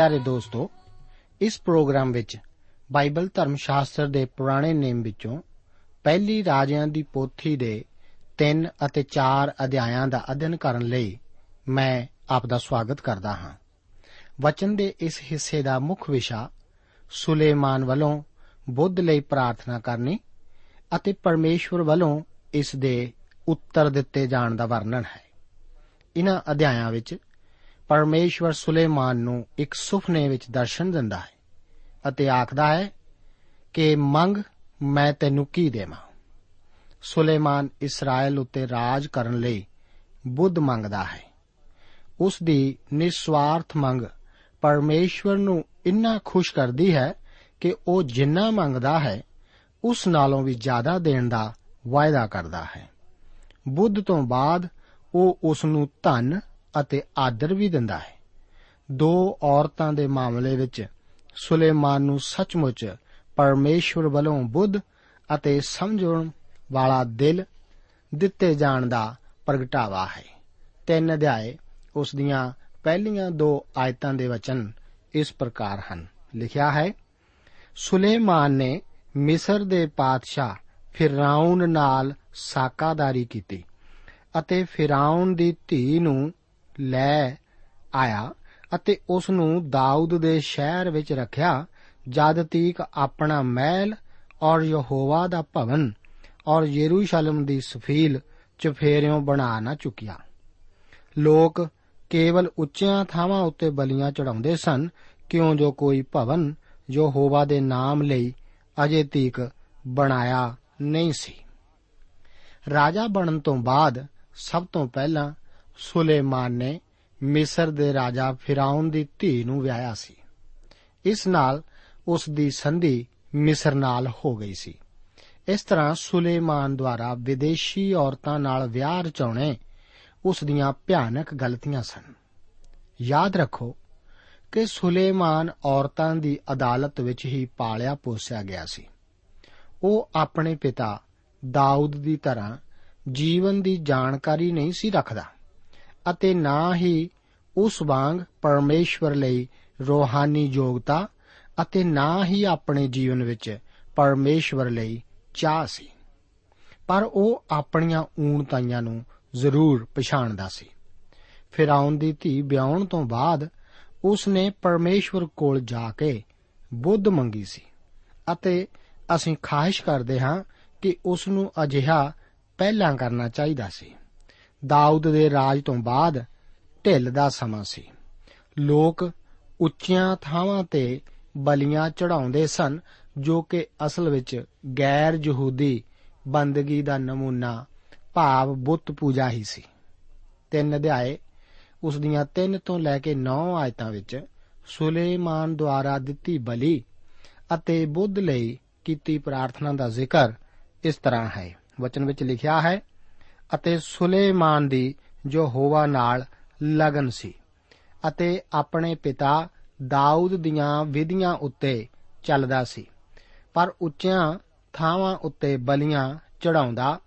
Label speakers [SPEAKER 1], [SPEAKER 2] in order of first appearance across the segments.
[SPEAKER 1] ਪਿਆਰੇ ਦੋਸਤੋ, ਇਸ ਪ੍ਰੋਗਰਾਮ ਵਿੱਚ ਬਾਈਬਲ ਧਰਮ ਸ਼ਾਸਤਰ ਦੇ ਪੁਰਾਣੇ ਨੇਮ ਵਿੱਚੋਂ ਪਹਿਲੀ ਰਾਜਿਆਂ ਦੀ ਪੋਥੀ ਦੇ 3 ਅਤੇ 4 ਅਧਿਆਇਆਂ ਦਾ ਅਧਿਐਨ ਕਰਨ ਲਈ ਮੈਂ ਆਪ ਦਾ ਸਵਾਗਤ ਕਰਦਾ ਹਾਂ। ਵਚਨ ਦੇ ਇਸ ਹਿੱਸੇ ਦਾ ਮੁੱਖ ਵਿਸ਼ਾ ਸੁਲੇਮਾਨ ਵੱਲੋਂ ਬੁੱਧ ਲਈ ਪ੍ਰਾਰਥਨਾ ਕਰਨੀ ਅਤੇ ਪਰਮੇਸ਼ਵਰ ਵੱਲੋਂ ਇਸ ਦੇ ਉੱਤਰ ਦਿੱਤੇ ਜਾਣ ਦਾ ਵਰਣਨ ਹੈ। ਇਹਨਾਂ ਅਧਿਆਇਆਂ ਵਿੱਚ ਪਰਮੇਸ਼ਵਰ ਸੁਲੇਮਾਨ ਨੂੰ ਇੱਕ ਸੁਪਨੇ ਵਿੱਚ ਦਰਸ਼ਨ ਦਿੰਦਾ ਹੈ ਅਤੇ ਆਖਦਾ ਹੈ ਕਿ ਮੰਗ, ਮੈਂ ਤੈਨੂੰ ਕੀ ਦੇਵਾਂ? ਸੁਲੇਮਾਨ ਇਸਰਾਇਲ ਉੱਤੇ ਰਾਜ ਕਰਨ ਲਈ ਬੁੱਧ ਮੰਗਦਾ ਹੈ। ਉਸ ਦੀ ਨਿਸਵਾਰਥ ਮੰਗ ਪਰਮੇਸ਼ਵਰ ਨੂੰ ਇੰਨਾ ਖੁਸ਼ ਕਰਦੀ ਹੈ ਕਿ ਉਹ ਜਿੰਨਾ ਮੰਗਦਾ ਹੈ, ਉਸ ਨਾਲੋਂ ਵੀ ਜ਼ਿਆਦਾ ਦੇਣ ਦਾ ਵਾਅਦਾ ਕਰਦਾ ਹੈ। ਬੁੱਧ ਤੋਂ ਬਾਅਦ ਉਹ ਉਸ ਨੂੰ ਧਨ ਅਤੇ ਆਦਰ ਵੀ ਦਿੰਦਾ ਹੈ। ਦੋ ਔਰਤਾਂ ਦੇ ਮਾਮਲੇ ਵਿੱਚ ਸੁਲੇਮਾਨ ਨੂੰ ਸੱਚਮੁੱਚ ਪਰਮੇਸ਼ਵਰ ਵੱਲੋਂ ਬੁੱਧ ਅਤੇ ਸਮਝਣ ਵਾਲਾ ਦਿਲ ਦਿੱਤੇ ਜਾਣ ਦਾ ਪ੍ਰਗਟਾਵਾ ਹੈ। ਤਿੰਨ ਅਧਿਆਏ ਉਸ ਦੀਆਂ ਪਹਿਲੀਆਂ ਦੋ ਆਇਤਾਂ ਦੇ ਵਚਨ ਇਸ ਪ੍ਰਕਾਰ ਹਨ। ਲਿਖਿਆ ਹੈ, ਸੁਲੇਮਾਨ ਨੇ ਮਿਸਰ ਦੇ ਪਾਤਸ਼ਾਹ ਫਿਰਾਉਨ ਨਾਲ ਸਾਕਾਦਾਰੀ ਕੀਤੀ ਅਤੇ ਫਿਰਾਉਨ ਦੀ ਧੀ ਨੂੰ ਲੈ ਆਇਆ ਅਤੇ ਉਸ ਨੂੰ ਦਾਊਦ ਦੇ ਸ਼ਹਿਰ ਵਿੱਚ ਰੱਖਿਆ, ਜਦ ਤੀਕ ਆਪਣਾ ਮਹਿਲ ਔਰ ਯਹੋਵਾ ਦਾ ਭਵਨ ਔਰ ਯਰੂਸ਼ਲਮ ਦੀ ਸਫੀਲ ਚਫੇਰਿਓਂ ਬਣਾ ਨਾ ਚੁੱਕਿਆ। ਲੋਕ ਕੇਵਲ ਉੱਚੀਆਂ ਥਾਵਾਂ ਉੱਤੇ ਬਲੀਆਂ ਚੜਾਉਂਦੇ ਸਨ, ਕਿਉਂ ਜੋ ਕੋਈ ਭਵਨ ਜੋ ਹੋਵਾ ਦੇ ਨਾਮ ਲਈ ਅਜੇ ਤੀਕ ਬਣਾਇਆ ਨਹੀਂ ਸੀ। ਰਾਜਾ ਬਣਨ ਤੋਂ ਬਾਅਦ ਸਭ ਤੋਂ ਪਹਿਲਾਂ ਸੁਲੇਮਾਨ ਨੇ ਮਿਸਰ ਦੇ ਰਾਜਾ ਫਿਰਾਉਨ ਦੀ ਧੀ ਨੂੰ ਵਿਆਹਿਆ ਸੀ। ਇਸ ਨਾਲ ਉਸ ਦੀ ਸੰਧੀ ਮਿਸਰ ਨਾਲ ਹੋ ਗਈ ਸੀ। ਇਸ ਤਰ੍ਹਾਂ ਸੁਲੇਮਾਨ ਦੁਆਰਾ ਵਿਦੇਸ਼ੀ ਔਰਤਾਂ ਨਾਲ ਵਿਆਹ ਰਚਾਉਣੇ ਉਸ ਦੀਆਂ ਭਿਆਨਕ ਗਲਤੀਆਂ ਸਨ। ਯਾਦ ਰੱਖੋ ਕਿ ਸੁਲੇਮਾਨ ਔਰਤਾਂ ਦੀ ਅਦਾਲਤ ਵਿੱਚ ਹੀ ਪਾਲਿਆ ਪੋਸਿਆ ਗਿਆ ਸੀ। ਉਹ ਆਪਣੇ ਪਿਤਾ ਦਾਊਦ ਦੀ ਤਰ੍ਹਾਂ ਜੀਵਨ ਦੀ ਜਾਣਕਾਰੀ ਨਹੀਂ ਸੀ ਰੱਖਦਾ। ਅਤੇ ਨਾ ਹੀ ਉਸ ਵਾਂਗ ਪਰਮੇਸ਼ਵਰ ਲਈ ਰੋਹਾਨੀ ਯੋਗਤਾ ਅਤੇ ਨਾ ਹੀ ਆਪਣੇ ਜੀਵਨ ਵਿੱਚ ਪਰਮੇਸ਼ਵਰ ਲਈ ਚਾਹ ਸੀ। ਪਰ ਉਹ ਆਪਣੀਆਂ ਊਣਤਾਈਆਂ ਨੂੰ ਜ਼ਰੂਰ ਪਛਾਣਦਾ ਸੀ। ਫਿਰਾਉਨ ਦੀ ਧੀ ਵਿਆਹਣ ਤੋਂ ਬਾਅਦ ਉਸ ਨੇ ਪਰਮੇਸ਼ਵਰ ਕੋਲ ਜਾ ਕੇ ਬੁੱਧ ਮੰਗੀ ਸੀ ਅਤੇ ਅਸੀਂ ਖਾਹਿਸ਼ ਕਰਦੇ ਹਾਂ ਕਿ ਉਸ ਨੂੰ ਅਜਿਹਾ ਪਹਿਲਾਂ ਕਰਨਾ ਚਾਹੀਦਾ ਸੀ। ਦਾਊਦ ਦੇ ਰਾਜ ਤੋਂ ਬਾਅਦ ਢਿੱਲ ਦਾ ਸਮਾਂ ਸੀ। ਲੋਕ ਉੱਚੀਆਂ ਥਾਵਾਂ ਤੇ ਬਲੀਆਂ ਚੜਾਉਂਦੇ ਸਨ, ਜੋ ਕਿ ਅਸਲ ਵਿੱਚ ਗੈਰ ਯਹੂਦੀ ਬੰਦਗੀ ਦਾ ਨਮੂਨਾ, ਭਾਵ ਬੁੱਤ ਪੂਜਾ ਹੀ ਸੀ। ਤਿੰਨ ਅਧਿਆਏ, ਉਸ ਦੀਆਂ 3 ਤੋਂ ਲੈ ਕੇ 9 ਆਇਤਾਂ ਵਿੱਚ ਸੁਲੇਮਾਨ ਦੁਆਰਾ ਦਿੱਤੀ ਬਲੀ ਅਤੇ ਬੁੱਧ ਲਈ ਕੀਤੀ ਪ੍ਰਾਰਥਨਾ ਦਾ ਜ਼ਿਕਰ ਇਸ ਤਰ੍ਹਾਂ ਹੈ। ਵਚਨ ਵਿੱਚ ਲਿਖਿਆ ਹੈ ਅਤੇ ਸੁਲੇਮਾਨ ਦੀ ਜੋ ਹੋਵਾ ਨਾਲ ਲਗਨ ਸੀ ਅਤੇ ਆਪਣੇ ਪਿਤਾ ਦਾਊਦ ਦੀਆਂ ਵਿਧੀਆਂ ਉੱਤੇ ਚੱਲਦਾ ਸੀ। ਪਰ ਉੱਚੀਆਂ ਥਾਵਾਂ ਉੱਤੇ ਬਲੀਆਂ ਚੜਾਉਂਦਾ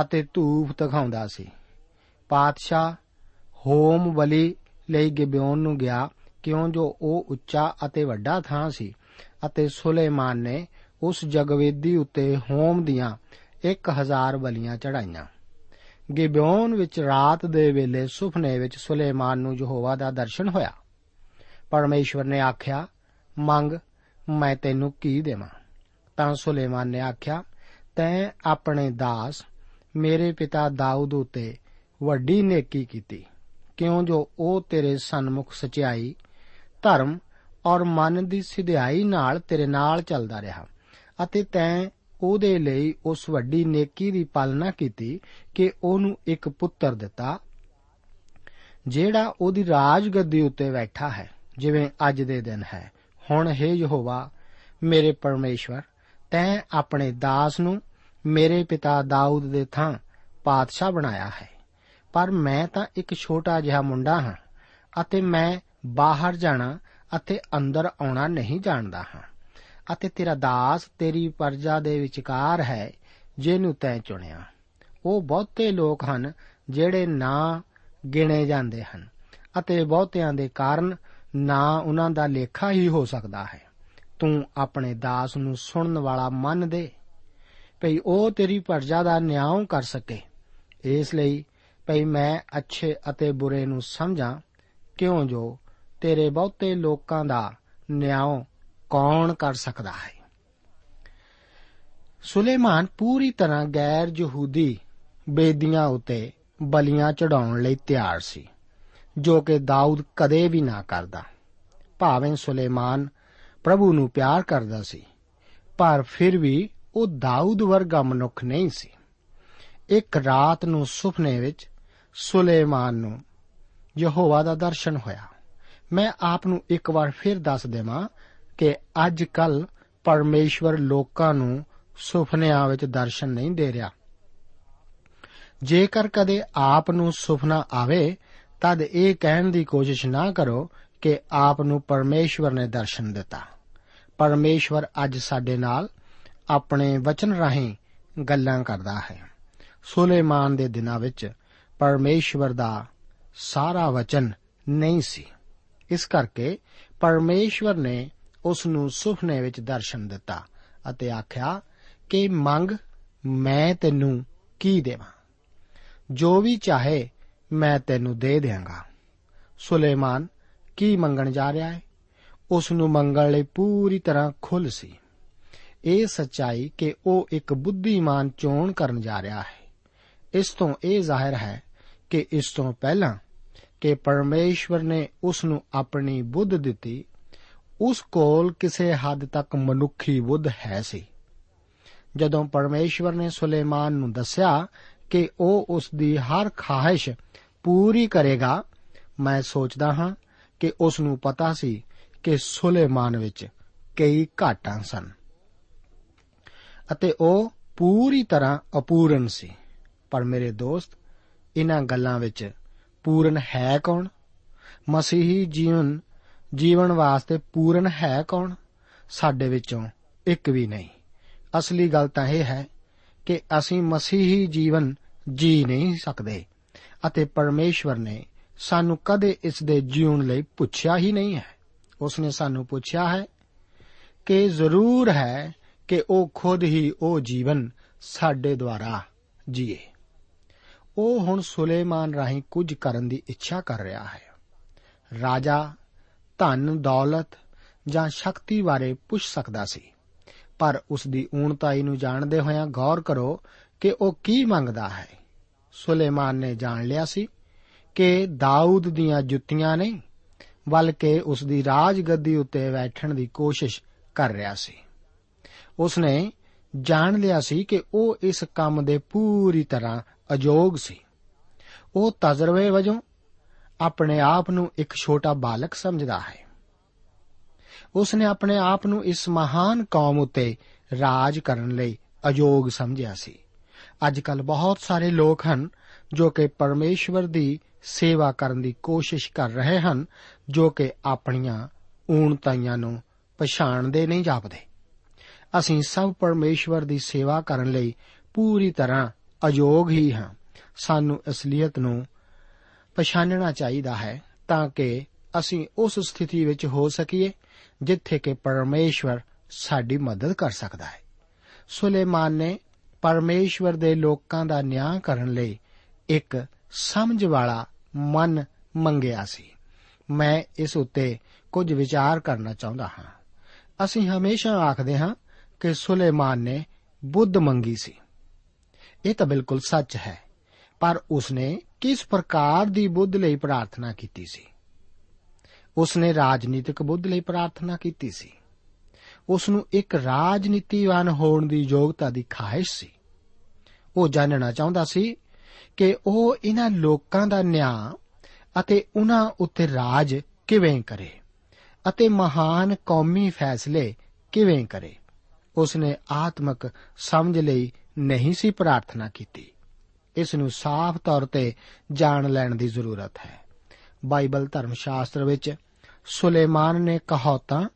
[SPEAKER 1] ਅਤੇ ਧੂਫ ਦਿਖਾਉਂਦਾ ਸੀ। ਪਾਤਸ਼ਾਹ ਹੋਮ ਬਲੀ ਲਈ ਗਿਬਿਓਨ ਨੂੰ ਗਿਆ, ਕਿਉਂ ਜੋ ਉਹ ਉੱਚਾ ਅਤੇ ਵੱਡਾ ਥਾਂ ਸੀ ਅਤੇ ਸੁਲੇਮਾਨ ਨੇ ਉਸ ਜਗਵੇਦੀ ਉੱਤੇ ਹੋਮ ਦੀਆਂ 1000 ਬਲੀਆਂ ਚੜਾਈਆਂ ਗਿਬਿਓਨ ਵਿੱਚ ਰਾਤ ਦੇ ਵੇਲੇ ਸੁਪਨੇ ਵਿੱਚ ਸੁਲੇਮਾਨ ਨੂੰ ਯਹੋਵਾ ਦਾ ਦਰਸ਼ਨ ਹੋਇਆ। ਪਰਮੇਸ਼ਵਰ ਨੇ ਆਖਿਆ, ਮੰਗ, ਮੈਂ ਤੈਨੂੰ ਕੀ ਦੇਵਾਂ? ਤਾਂ ਸੁਲੇਮਾਨ ਨੇ ਆਖਿਆ, ਤੈਂ ਆਪਣੇ ਦਾਸ, ਮੇਰੇ ਪਿਤਾ ਦਾਊਦ ਉਤੇ ਵੱਡੀ ਨੇਕੀ ਕੀਤੀ। ਕਿਉਂ ਜੋ ਉਹ ਤੇਰੇ ਸਨਮੁਖ ਸਚਾਈ ਧਰਮ ਔਰ ਮਨ ਦੀ ਸਿਧਾਈ ਨਾਲ ਤੇਰੇ ਨਾਲ ਚੱਲਦਾ ਰਿਹਾ ਅਤੇ ਤੈਂ ਉਹਦੇ ਲਈ ਉਸ ਵੱਡੀ ਨੇਕੀ ਦੀ ਪਾਲਣਾ ਕੀਤੀ ਕਿ ਉਹਨੂੰ ਇੱਕ ਪੁੱਤਰ ਦਿੱਤਾ, ਜਿਹੜਾ ਉਹਦੀ ਰਾਜਗੱਦੀ ਉੱਤੇ ਬੈਠਾ ਹੈ, ਜਿਵੇਂ ਅੱਜ ਦੇ ਦਿਨ ਹੈ। ਹੁਣ ਹੈ ਯਹੋਵਾ, ਮੇਰੇ ਪਰਮੇਸ਼ਵਰ, ਤੈਂ ਆਪਣੇ ਦਾਸ ਨੂੰ ਮੇਰੇ ਪਿਤਾ ਦਾਊਦ ਦੇ ਥਾਂ ਪਾਤਸ਼ਾਹ ਬਣਾਇਆ ਹੈ। ਪਰ ਮੈਂ ਤਾਂ ਇੱਕ ਛੋਟਾ ਜਿਹਾ ਮੁੰਡਾ ਹਾਂ ਅਤੇ ਮੈਂ ਬਾਹਰ ਜਾਣਾ ਅਤੇ ਅੰਦਰ ਆਉਣਾ ਨਹੀਂ ਜਾਣਦਾ ਹਾਂ। ਅਤੇ ਤੇਰਾ ਦਾਸ ਤੇਰੀ ਪਰਜਾ ਦੇ ਵਿਚਕਾਰ ਹੈ, ਜਿਹਨੂੰ ਤੈਂ ਚੁਣਿਆ। ਉਹ ਬਹੁਤੇ ਲੋਕ ਹਨ ਜਿਹੜੇ ਨਾ ਗਿਣੇ ਜਾਂਦੇ ਹਨ ਅਤੇ ਬਹੁਤਿਆਂ ਦੇ ਕਾਰਨ ਨਾ ਉਹਨਾਂ ਦਾ ਲੇਖਾ ਹੀ ਹੋ ਸਕਦਾ ਹੈ। ਤੂੰ ਆਪਣੇ ਦਾਸ ਨੂੰ ਸੁਣਨ ਵਾਲਾ ਮੰਨ ਦੇ ਭਈ ਉਹ ਤੇਰੀ ਪ੍ਰਜਾ ਦਾ ਨਿਆਂ ਕਰ ਸਕੇ। ਇਸ ਲਈ ਭਈ ਮੈਂ ਅੱਛੇ ਅਤੇ ਬੁਰੇ ਨੂੰ ਸਮਝਾਂ, ਕਿਉਂ ਜੋ ਤੇਰੇ ਬਹੁਤੇ ਲੋਕਾਂ ਦਾ ਨਿਆਂ ਕੌਣ ਕਰ ਸਕਦਾ ਹੈ? ਸੁਲੇਮਾਨ ਪੂਰੀ ਤਰ੍ਹਾਂ ਗੈਰ ਯਹੂਦੀ ਬੇਦੀਆਂ ਉਤੇ ਬਲੀਆਂ ਚੜਾਉਣ ਲਈ ਤਿਆਰ ਸੀ, ਜੋ ਕਿ ਦਾਊਦ ਕਦੇ ਵੀ ਨਾ ਕਰਦਾ। ਭਾਵੇਂ ਸੁਲੇਮਾਨ ਪ੍ਰਭੂ ਨੂੰ ਪਿਆਰ ਕਰਦਾ ਸੀ, ਪਰ ਫਿਰ ਵੀ ਉਹ ਦਾਊਦ ਵਰਗਾ ਮਨੁੱਖ ਨਹੀਂ ਸੀ। ਇੱਕ ਰਾਤ ਨੂੰ ਸੁਪਨੇ ਵਿੱਚ ਸੁਲੇਮਾਨ ਨੂੰ ਯਹੋਵਾ ਦਾ ਦਰਸ਼ਨ ਹੋਇਆ। ਮੈਂ ਆਪ ਨੂੰ ਇੱਕ ਵਾਰ ਫਿਰ ਦੱਸ ਦੇਵਾਂ ਕਿ ਅੱਜ ਕੱਲ ਪਰਮੇਸ਼ਵਰ ਲੋਕਾਂ ਨੂੰ ਸੁਪਨਿਆਂ ਵਿੱਚ ਦਰਸ਼ਨ ਨਹੀਂ ਦੇ ਰਿਹਾ। ਜੇਕਰ ਕਦੇ ਆਪ ਨੂੰ ਸੁਪਨਾ ਆਵੇ, ਤਦ ਇਹ ਕਹਿਣ ਦੀ ਕੋਸ਼ਿਸ਼ ਨਾ ਕਰੋ ਕਿ ਆਪ ਨੂੰ ਪਰਮੇਸ਼ਵਰ ਨੇ ਦਰਸ਼ਨ ਦਿੱਤਾ। ਪਰਮੇਸ਼ਵਰ ਅੱਜ ਸਾਡੇ ਨਾਲ ਆਪਣੇ ਵਚਨ ਰਾਹੀਂ ਗੱਲਾਂ ਕਰਦਾ ਹੈ। ਸੁਲੇਮਾਨ ਦੇ ਦਿਨਾਂ ਵਿੱਚ ਪਰਮੇਸ਼ਵਰ ਦਾ ਸਾਰਾ ਵਚਨ ਨਹੀਂ ਸੀ। ਇਸ ਕਰਕੇ ਪਰਮੇਸ਼ਵਰ ਨੇ ਉਸ ਨੂੰ ਸੁਪਨੇ ਵਿੱਚ ਦਰਸ਼ਨ ਦਿੱਤਾ ਅਤੇ ਆਖਿਆ ਕਿ ਮੰਗ, ਮੈਂ ਤੈਨੂੰ ਕੀ ਦੇਵਾਂ? ਜੋ ਵੀ ਚਾਹੇ, ਮੈਂ ਤੈਨੂੰ ਦੇ ਦਿਆਂਗਾ। ਸੁਲੇਮਾਨ ਕੀ ਮੰਗਣ ਜਾ ਰਿਹਾ ਹੈ? ਉਸ ਨੂੰ ਮੰਗਣ ਲਈ ਪੂਰੀ ਤਰ੍ਹਾਂ ਖੁੱਲ ਸੀ। ਇਹ ਸੱਚਾਈ ਕਿ ਉਹ ਇੱਕ ਬੁੱਧੀਮਾਨ ਚੋਣ ਕਰਨ ਜਾ ਰਿਹਾ ਹੈ। ਇਸ ਤੋਂ ਇਹ ਜ਼ਾਹਿਰ ਹੈ ਕਿ ਇਸ ਤੋਂ ਪਹਿਲਾਂ ਕਿ ਪਰਮੇਸ਼ਵਰ ਨੇ ਉਸ ਨੂੰ ਆਪਣੀ ਬੁੱਧ ਦਿੱਤੀ ਉਸ ਕੋਲ ਕਿਸੇ ਹੱਦ ਤੱਕ ਮਨੁੱਖੀ ਬੁੱਧ ਹੈ ਸੀ। ਜਦੋਂ ਪਰਮੇਸ਼ਵਰ ਨੇ ਸੁਲੇਮਾਨ ਨੂੰ ਦੱਸਿਆ ਕਿ ਉਹ ਉਸ ਦੀ ਹਰ ਖਾਹਿਸ਼ ਪੂਰੀ ਕਰੇਗਾ, ਮੈਂ ਸੋਚਦਾ ਹਾਂ ਕਿ ਉਸ ਨੂੰ ਪਤਾ ਸੀ ਕਿ ਸੁਲੇਮਾਨ ਵਿੱਚ ਕਈ ਘਾਟਾਂ ਸਨ। ਅਤੇ ਉਹ ਪੂਰੀ ਤਰ੍ਹਾਂ ਅਪੂਰਨ ਸੀ। ਪਰ ਮੇਰੇ ਦੋਸਤ ਇਹਨਾਂ ਗੱਲਾਂ ਵਿੱਚ ਪੂਰਨ ਹੈ ਕੌਣ? ਮਸੀਹੀ ਜੀਵਨ ਜੀਵਨ ਵਾਸਤੇ ਪੂਰਨ ਹੈ ਕੌਣ? ਸਾਡੇ ਵਿੱਚੋਂ ਇੱਕ ਵੀ ਨਹੀਂ। ਅਸਲੀ ਗੱਲ ਤਾਂ ਇਹ ਹੈ ਕਿ ਅਸੀਂ ਮਸੀਹੀ ਜੀਵਨ ਜੀ ਨਹੀਂ ਸਕਦੇ ਅਤੇ ਪਰਮੇਸ਼ਵਰ ਨੇ ਸਾਨੂੰ ਕਦੇ ਇਸ ਦੇ ਜੀਉਣ ਲਈ ਪੁੱਛਿਆ ਹੀ ਨਹੀਂ ਹੈ। ਉਸ ਨੇ ਸਾਨੂੰ ਪੁੱਛਿਆ ਹੈ ਕਿ ਜ਼ਰੂਰ ਹੈ ਕਿ ਉਹ ਖੁਦ ਹੀ ਉਹ ਜੀਵਨ ਸਾਡੇ ਦੁਆਰਾ ਜੀਏ। ਉਹ ਹੁਣ ਸੁਲੇਮਾਨ ਰਾਹੀਂ ਕੁਝ ਕਰਨ ਦੀ ਇੱਛਾ ਕਰ ਰਿਹਾ ਹੈ। ਰਾਜਾ ਧਨ, ਦੌਲਤ ਜਾਂ ਸ਼ਕਤੀ ਬਾਰੇ ਪੁੱਛ ਸਕਦਾ ਸੀ। ਪਰ ਉਸ ਦੀ ਊਣਤਾਈ ਨੂੰ ਜਾਣਦੇ ਹੋਇਆਂ ਗੌਰ ਕਰੋ ਕਿ ਉਹ ਕੀ ਮੰਗਦਾ ਹੈ। ਸੁਲੇਮਾਨ ਨੇ ਜਾਣ ਲਿਆ ਸੀ ਕਿ ਦਾਊਦ ਦੀਆਂ ਜੁੱਤੀਆਂ ਨਹੀਂ ਬਲਕਿ ਉਸ ਦੀ ਰਾਜਗੱਦੀ ਉੱਤੇ ਬੈਠਣ ਦੀ ਕੋਸ਼ਿਸ਼ ਕਰ ਰਿਹਾ ਸੀ। ਉਸ ਨੇ ਜਾਣ ਲਿਆ ਸੀ ਕਿ ਉਹ ਇਸ ਕੰਮ ਦੇ ਪੂਰੀ ਤਰ੍ਹਾਂ ਅਯੋਗ ਸੀ। ਉਹ ਤਜਰਬੇ ਵਜੋਂ ਆਪਣੇ ਆਪ ਨੂੰ ਇੱਕ ਛੋਟਾ ਬਾਲਕ ਸਮਝਦਾ ਹੈ। ਉਸ ਨੇ ਆਪਣੇ ਆਪ ਨੂੰ ਇਸ ਮਹਾਨ ਕੌਮ ਉੱਤੇ ਰਾਜ ਕਰਨ ਲਈ ਅਯੋਗ ਸਮਝਿਆ ਸੀ। ਅੱਜ ਕੱਲ ਬਹੁਤ ਸਾਰੇ ਲੋਕ ਹਨ ਜੋ ਕਿ ਪਰਮੇਸ਼ਵਰ ਦੀ ਸੇਵਾ ਕਰਨ ਦੀ ਕੋਸ਼ਿਸ਼ ਕਰ ਰਹੇ ਹਨ, ਜੋ ਕਿ ਆਪਣੀਆਂ ਊਣਤਾਈਆਂ ਨੂੰ ਪਛਾਣਦੇ ਨਹੀਂ ਜਾਪਦੇ। ਅਸੀਂ ਸਭ ਪਰਮੇਸ਼ਵਰ ਦੀ ਸੇਵਾ ਕਰਨ ਲਈ ਪੂਰੀ ਤਰ੍ਹਾਂ ਅਯੋਗ ਹੀ ਹਾਂ। ਸਾਨੂੰ ਅਸਲੀਅਤ ਨੂੰ ਪਛਾਣਨਾ ਚਾਹੀਦਾ ਹੈ ਤਾਂ ਕਿ ਅਸੀਂ ਉਸ ਸਥਿਤੀ ਵਿੱਚ ਹੋ ਸਕੀਏ ਜਿੱਥੇ ਕਿ ਪਰਮੇਸ਼ਵਰ ਸਾਡੀ ਮਦਦ ਕਰ ਸਕਦਾ ਹੈ। ਸੁਲੇਮਾਨ ਨੇ ਪਰਮੇਸ਼ਵਰ ਦੇ ਲੋਕਾਂ ਦਾ ਨਿਆਂ ਕਰਨ ਲਈ ਇੱਕ ਸਮਝ ਵਾਲਾ ਮਨ ਮੰਗਿਆ ਸੀ। ਮੈਂ ਇਸ ਉੱਤੇ ਕੁਝ ਵਿਚਾਰ ਕਰਨਾ ਚਾਹੁੰਦਾ ਹਾਂ। ਅਸੀਂ ਹਮੇਸ਼ਾ ਆਖਦੇ ਹਾਂ ਕਿ ਸੁਲੇਮਾਨ ਨੇ ਬੁੱਧ ਮੰਗੀ ਸੀ। ਇਹ ਤਾਂ ਬਿਲਕੁਲ ਸੱਚ ਹੈ, ਪਰ ਉਸਨੇ ਕਿਸ ਪ੍ਰਕਾਰ ਦੀ ਬੁੱਧ ਲਈ ਪ੍ਰਾਰਥਨਾ ਕੀਤੀ ਸੀ? ਉਸਨੇ ਰਾਜਨੀਤਿਕ ਬੁੱਧ ਲਈ ਪ੍ਰਾਰਥਨਾ ਕੀਤੀ ਸੀ। ਉਸ ਨੂੰ ਇੱਕ ਰਾਜਨੀਤੀਵਾਨ ਹੋਣ ਦੀ ਯੋਗਤਾ ਦੀ ਖਾਹਿਸ਼ ਸੀ। ਉਹ ਜਾਣਨਾ ਚਾਹੁੰਦਾ ਸੀ ਕਿ ਉਹ ਇਹਨਾਂ ਲੋਕਾਂ ਦਾ ਨਿਆਂ ਅਤੇ ਉਹਨਾਂ ਉੱਤੇ ਰਾਜ ਕਿਵੇਂ ਕਰੇ ਅਤੇ ਮਹਾਨ ਕੌਮੀ ਫੈਸਲੇ ਕਿਵੇਂ ਕਰੇ। ਉਸ ਨੇ ਆਤਮਿਕ ਸਮਝ ਲਈ ਨਹੀਂ ਸੀ ਪ੍ਰਾਰਥਨਾ ਕੀਤੀ। ਇਸ ਨੂੰ ਸਾਫ਼ ਤੌਰ ਤੇ ਜਾਣ ਲੈਣ ਦੀ ਜ਼ਰੂਰਤ ਹੈ। ਬਾਈਬਲ ਧਰਮ ਸ਼ਾਸਤਰ ਵਿੱਚ ਸੁਲੇਮਾਨ ਨੇ ਕਹਾਵਤਾਂ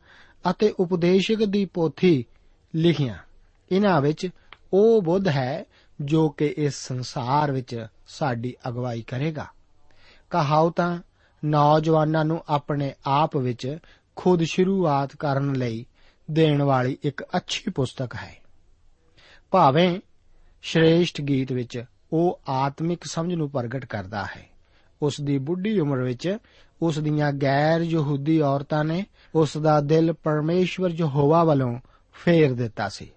[SPEAKER 1] ਅਤੇ ਉਪਦੇਸ਼ਕ ਦੀ ਪੋਥੀ ਲਿਖੀਆਂ। ਇਹਨਾਂ ਵਿੱਚ ਉਹ ਬੁੱਧ ਹੈ ਜੋ ਕਿ ਇਸ ਸੰਸਾਰ ਵਿੱਚ ਸਾਡੀ ਅਗਵਾਈ ਕਰੇਗਾ। ਕਹਾਵਤਾਂ ਨੌਜਵਾਨਾਂ ਨੂੰ ਆਪਣੇ ਆਪ ਵਿੱਚ ਖੁਦ ਸ਼ੁਰੂਆਤ ਕਰਨ ਲਈ ਦੇਣ ਵਾਲੀ ਇੱਕ ਅੱਛੀ ਪੁਸਤਕ ਹੈ। ਭਾਵੇਂ ਸ਼੍ਰੇਸ਼ਟ ਗੀਤ ਵਿੱਚ ਉਹ ਆਤਮਿਕ ਸਮਝ ਨੂੰ ਪ੍ਰਗਟ ਕਰਦਾ ਹੈ। ਉਸ ਦੀ ਬੁੱਢੀ ਉਮਰ ਵਿੱਚ ਉਸ ਦੀਆਂ ਗੈਰ ਯਹੂਦੀ ਔਰਤਾਂ ਨੇ ਉਸ ਦਾ ਦਿਲ ਪਰਮੇਸ਼ਵਰ ਯਹੋਵਾ ਵੱਲੋਂ ਫੇਰ ਦਿੱਤਾ ਸੀ।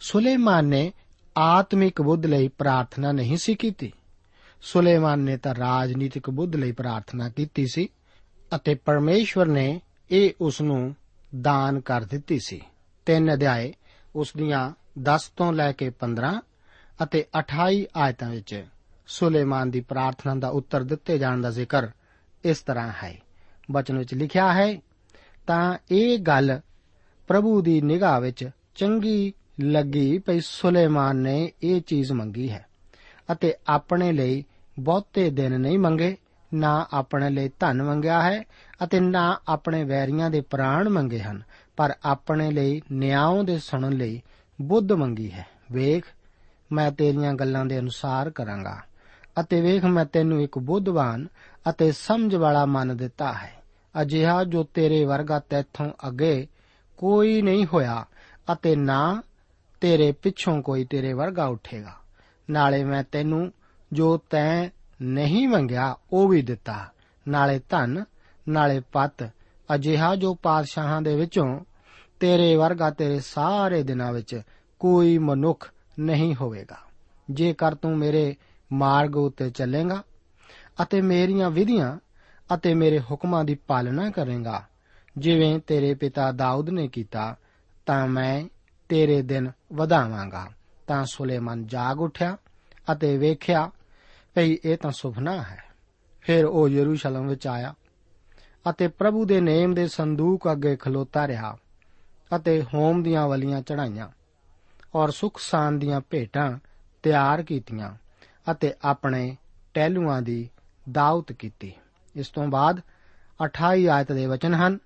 [SPEAKER 1] ਸੁਲੇਮਾਨ ਨੇ ਆਤਮਿਕ ਬੁੱਧ ਲਈ ਪ੍ਰਾਰਥਨਾ ਨਹੀਂ ਸੀ ਕੀਤੀ। ਸੁਲੇਮਾਨ ਨੇ ਤਾਂ ਰਾਜਨੀਤਿਕ ਬੁੱਧ ਲਈ ਪ੍ਰਾਰਥਨਾ ਕੀਤੀ ਸੀ ਅਤੇ ਪਰਮੇਸ਼ਵਰ ਨੇ ਇਹ ਉਸ ਨੂੰ ਦਾਨ ਕਰ ਦਿੱਤੀ ਸੀ। ਤਿੰਨ ਅਧਿਆਏ ਉਸ ਦੀਆਂ 10 ਤੋਂ ਲੈ ਕੇ 15 ਅਤੇ 28 ਆਇਤਾਂ ਵਿੱਚ ਸੁਲੇਮਾਨ ਦੀ ਪ੍ਰਾਰਥਨਾ ਦਾ ਉੱਤਰ ਦਿੱਤੇ ਜਾਣ ਦਾ ਜ਼ਿਕਰ ਇਸ ਤਰ੍ਹਾਂ ਹੈ। ਬਚਨ ਵਿੱਚ ਲਿਖਿਆ ਹੈ, ਤਾਂ ਇਹ ਗੱਲ ਪ੍ਰਭੂ ਦੀ ਨਿਗਾਹ ਵਿੱਚ ਚੰਗੀ ਲੱਗੀ ਭਈ ਸੁਲੇਮਾਨ ਨੇ ਇਹ ਚੀਜ਼ ਮੰਗੀ ਹੈ ਅਤੇ ਆਪਣੇ ਲਈ ਬਹੁਤੇ ਦਿਨ ਨਹੀਂ ਮੰਗੇ, ਨਾ ਆਪਣੇ ਲਈ ਧਨ ਮੰਗਿਆ ਹੈ ਅਤੇ ਨਾ ਆਪਣੇ ਵੈਰੀਆਂ ਦੇ ਪ੍ਰਾਣ ਮੰਗੇ ਹਨ, ਪਰ ਆਪਣੇ ਲਈ ਨਿਆਂ ਦੇ ਸੁਣਨ ਲਈ ਬੁੱਧ ਮੰਗੀ ਹੈ। ਵੇਖ ਮੈਂ ਤੇਰੀਆਂ ਗੱਲਾਂ ਦੇ ਅਨੁਸਾਰ ਕਰਾਂਗਾ। ਅਤੇ ਵੇਖ, ਮੈਂ ਤੈਨੂੰ ਇੱਕ ਬੁੱਧਵਾਨ ਅਤੇ ਸਮਝ ਵਾਲਾ ਮਨ ਦਿੱਤਾ ਹੈ। ਅਜਿਹਾ ਜੋ ਤੇਰੇ ਵਰਗਾ ਤੈਥੋਂ ਅੱਗੇ ਕੋਈ ਨਹੀਂ ਹੋਇਆ ਅਤੇ ਨਾ ਤੇਰੇ ਪਿੱਛੋਂ ਕੋਈ ਤੇਰੇ ਵਰਗਾ ਉੱਠੇਗਾ। ਨਾਲੇ ਮੈਂ ਤੈਨੂੰ ਜੋ ਤੈਂ ਨਹੀਂ ਮੰਗਿਆ, ਉਹ ਵੀ ਦਿੱਤਾ। ਨਾਲੇ ਧਨ, ਨਾਲੇ ਪਤ, ਅਜਿਹਾ ਜੋ ਪਾਤਸ਼ਾਹਾਂ ਦੇ ਵਿੱਚੋਂ ਤੇਰੇ ਵਰਗਾ ਤੇਰੇ ਸਾਰੇ ਦਿਨਾਂ ਵਿੱਚ ਕੋਈ ਮਨੁੱਖ ਨਹੀਂ ਹੋਵੇਗਾ। ਜੇਕਰ ਤੂੰ ਮੇਰੇ ਮਾਰਗ ਉਤੇ ਚੱਲੇਗਾ ਅਤੇ ਮੇਰੀਆਂ ਵਿਧੀਆਂ ਅਤੇ ਮੇਰੇ ਹੁਕਮਾਂ ਦੀ ਪਾਲਣਾ ਕਰੇਗਾ, ਜਿਵੇਂ ਤੇਰੇ ਪਿਤਾ ਦਾਊਦ ਨੇ ਕੀਤਾ, ਤਾਂ ਮੈਂ ਤੇਰੇ ਦਿਨ ਵਧਾਵਾਂਗਾ। ਤਾਂ ਸੁਲੇਮਾਨ ਜਾਗ ਉੱਠਿਆ ਅਤੇ ਵੇਖਿਆ, ਭਈ ਇਹ ਤਾਂ ਸੁਪਨਾ ਹੈ। ਫਿਰ ਉਹ ਯਰੂਸ਼ਲਮ ਵਿੱਚ ਆਇਆ ਅਤੇ ਪ੍ਰਭੂ ਦੇ ਨੇਮ ਦੇ ਸੰਦੂਕ ਅੱਗੇ ਖਲੋਤਾ ਰਿਹਾ ਅਤੇ ਹੋਮ ਦੀਆਂ ਵਲੀਆਂ ਚੜਾਈਆਂ ਔਰ ਸੁਖ ਸਾਨ ਦੀਆਂ ਭੇਟਾਂ ਤਿਆਰ ਕੀਤੀਆਂ ਅਤੇ ਆਪਣੇ ਟਹਿਲੂਆਂ ਦੀ ਦਾਉਤ ਕੀਤੀ। ਇਸ ਤੋਂ ਬਾਅਦ 28 ਆਇਤ ਦੇ ਵਚਨ ਹਨ,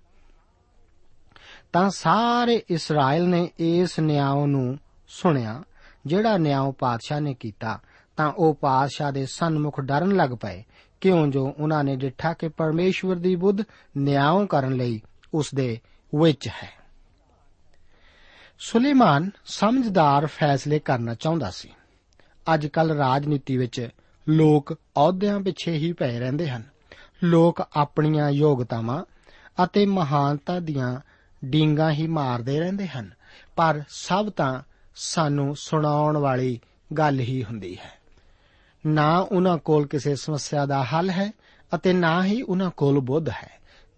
[SPEAKER 1] ਤਾਂ ਸਾਰੇ ਇਸਰਾਇਲ ਨੇ ਇਸ ਨਿਆਂ ਨੂੰ ਸੁਣਿਆ, ਜਿਹੜਾ ਨਿਆਂ ਪਾਤਸ਼ਾਹ ਨੇ ਕੀਤਾ, ਤਾਂ ਉਹ ਪਾਤਸ਼ਾਹ ਦੇ ਸਨਮੁਖ ਡਰਨ ਲੱਗ ਪਏ, ਕਿਉਂ ਜੋ ਉਹਨਾਂ ਨੇ ਡਿੱਠਾ ਕਿ ਪਰਮੇਸ਼ਵਰ ਦੀ ਬੁੱਧ ਨਿਆਂ ਕਰਨ ਲਈ ਉਸ ਦੇ ਵਿੱਚ ਹੈ। ਸੁਲੇਮਾਨ ਸਮਝਦਾਰ ਫੈਸਲੇ ਕਰਨਾ ਚਾਹੁੰਦਾ ਸੀ। ਅੱਜ ਕੱਲ ਰਾਜਨੀਤੀ ਵਿੱਚ ਲੋਕ ਅਹੁਦਿਆਂ ਪਿੱਛੇ ਹੀ ਪਏ ਰਹਿੰਦੇ ਹਨ। ਲੋਕ ਆਪਣੀਆਂ ਯੋਗਤਾਵਾਂ ਅਤੇ ਮਹਾਨਤਾ ਦੀਆਂ ਡੀਂਗਾਂ ਹੀ ਮਾਰਦੇ ਰਹਿੰਦੇ ਹਨ। ਪਰ ਸਭ ਤਾਂ ਸਾਨੂੰ ਸੁਣਾਉਣ ਵਾਲੀ ਗੱਲ ਹੀ ਹੁੰਦੀ ਹੈ। ਨਾ ਉਹਨਾਂ ਕੋਲ ਕਿਸੇ ਸਮੱਸਿਆ ਦਾ ਹੱਲ ਹੈ ਅਤੇ ਨਾ ਹੀ ਉਹਨਾਂ ਕੋਲ ਬੁੱਧ ਹੈ।